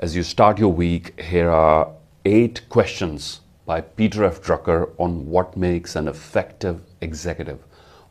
As you start your week, here are eight questions by Peter F. Drucker on what makes an effective executive.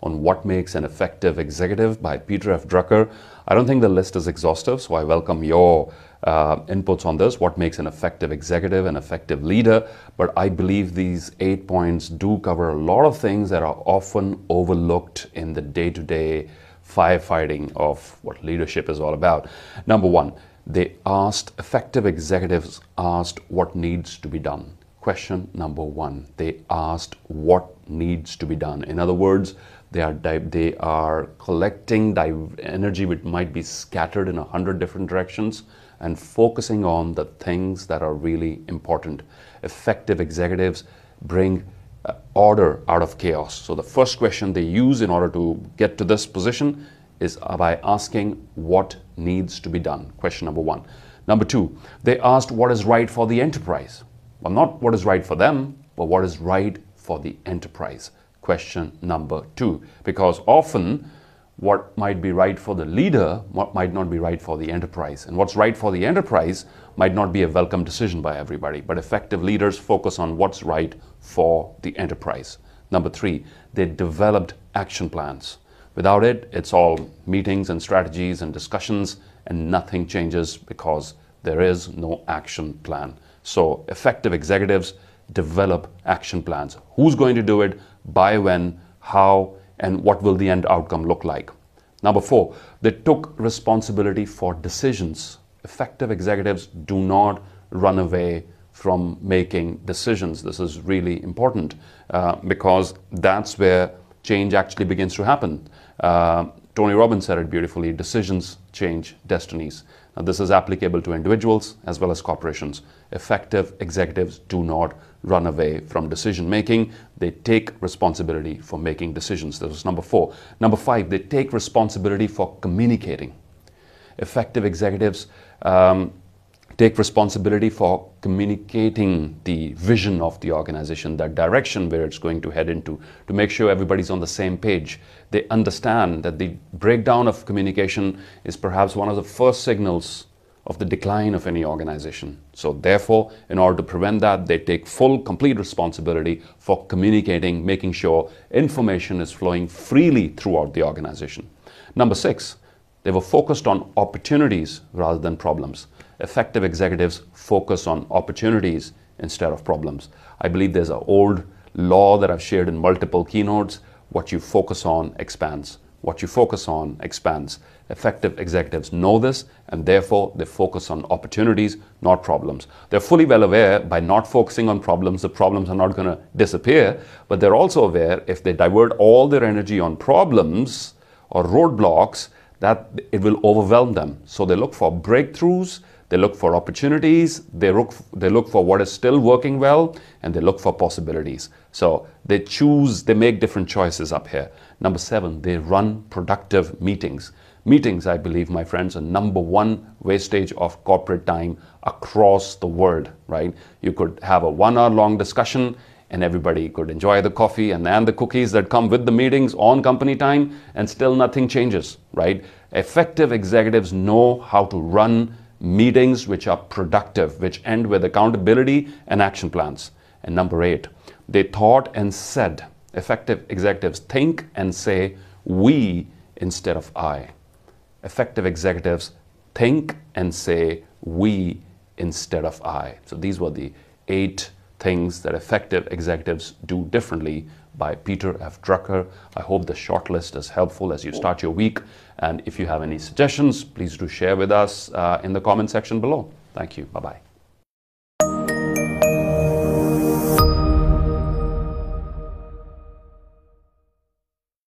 On what makes an effective executive by Peter F. Drucker. I don't think the list is exhaustive, so I welcome your uh, inputs on this. What makes an effective executive, an effective leader? But I believe these eight points do cover a lot of things that are often overlooked in the day to day firefighting of what leadership is all about. Number one, they asked, effective executives asked what needs to be done. Question number one, they asked what needs to be done. In other words, they are, they are collecting energy which might be scattered in a hundred different directions and focusing on the things that are really important. Effective executives bring uh, order out of chaos. So the first question they use in order to get to this position is by asking what needs to be done. Question number one. Number two, they asked what is right for the enterprise. Well, not what is right for them, but what is right for the enterprise. Question number two. Because often what might be right for the leader what might not be right for the enterprise. And what's right for the enterprise might not be a welcome decision by everybody, but effective leaders focus on what's right for the enterprise. Number three, they developed action plans. Without it, it's all meetings and strategies and discussions, and nothing changes because there is no action plan. So, effective executives develop action plans. Who's going to do it, by when, how, and what will the end outcome look like? Number four, they took responsibility for decisions. Effective executives do not run away from making decisions. This is really important uh, because that's where change actually begins to happen. Uh, Tony Robbins said it beautifully decisions change destinies. Now, this is applicable to individuals as well as corporations. Effective executives do not run away from decision making, they take responsibility for making decisions. This was number four. Number five, they take responsibility for communicating. Effective executives um, take responsibility for communicating the vision of the organization, that direction where it's going to head into, to make sure everybody's on the same page. They understand that the breakdown of communication is perhaps one of the first signals of the decline of any organization. So, therefore, in order to prevent that, they take full, complete responsibility for communicating, making sure information is flowing freely throughout the organization. Number six, they were focused on opportunities rather than problems effective executives focus on opportunities instead of problems. I believe there's an old law that I've shared in multiple keynotes what you focus on expands. What you focus on expands. Effective executives know this and therefore they focus on opportunities, not problems. They're fully well aware by not focusing on problems, the problems are not going to disappear, but they're also aware if they divert all their energy on problems or roadblocks, that it will overwhelm them. So they look for breakthroughs they look for opportunities, they look, they look for what is still working well, and they look for possibilities. So they choose, they make different choices up here. Number seven, they run productive meetings. Meetings, I believe, my friends, are number one wastage of corporate time across the world, right? You could have a one hour long discussion and everybody could enjoy the coffee and, and the cookies that come with the meetings on company time and still nothing changes, right? Effective executives know how to run meetings which are productive, which end with accountability and action plans. And number eight, they thought and said, effective executives think and say we instead of I. Effective executives think and say we instead of I. So these were the eight things that effective executives do differently by Peter F. Drucker. I hope the short list is helpful as you start your week. And if you have any suggestions, please do share with us uh, in the comment section below. Thank you. Bye bye.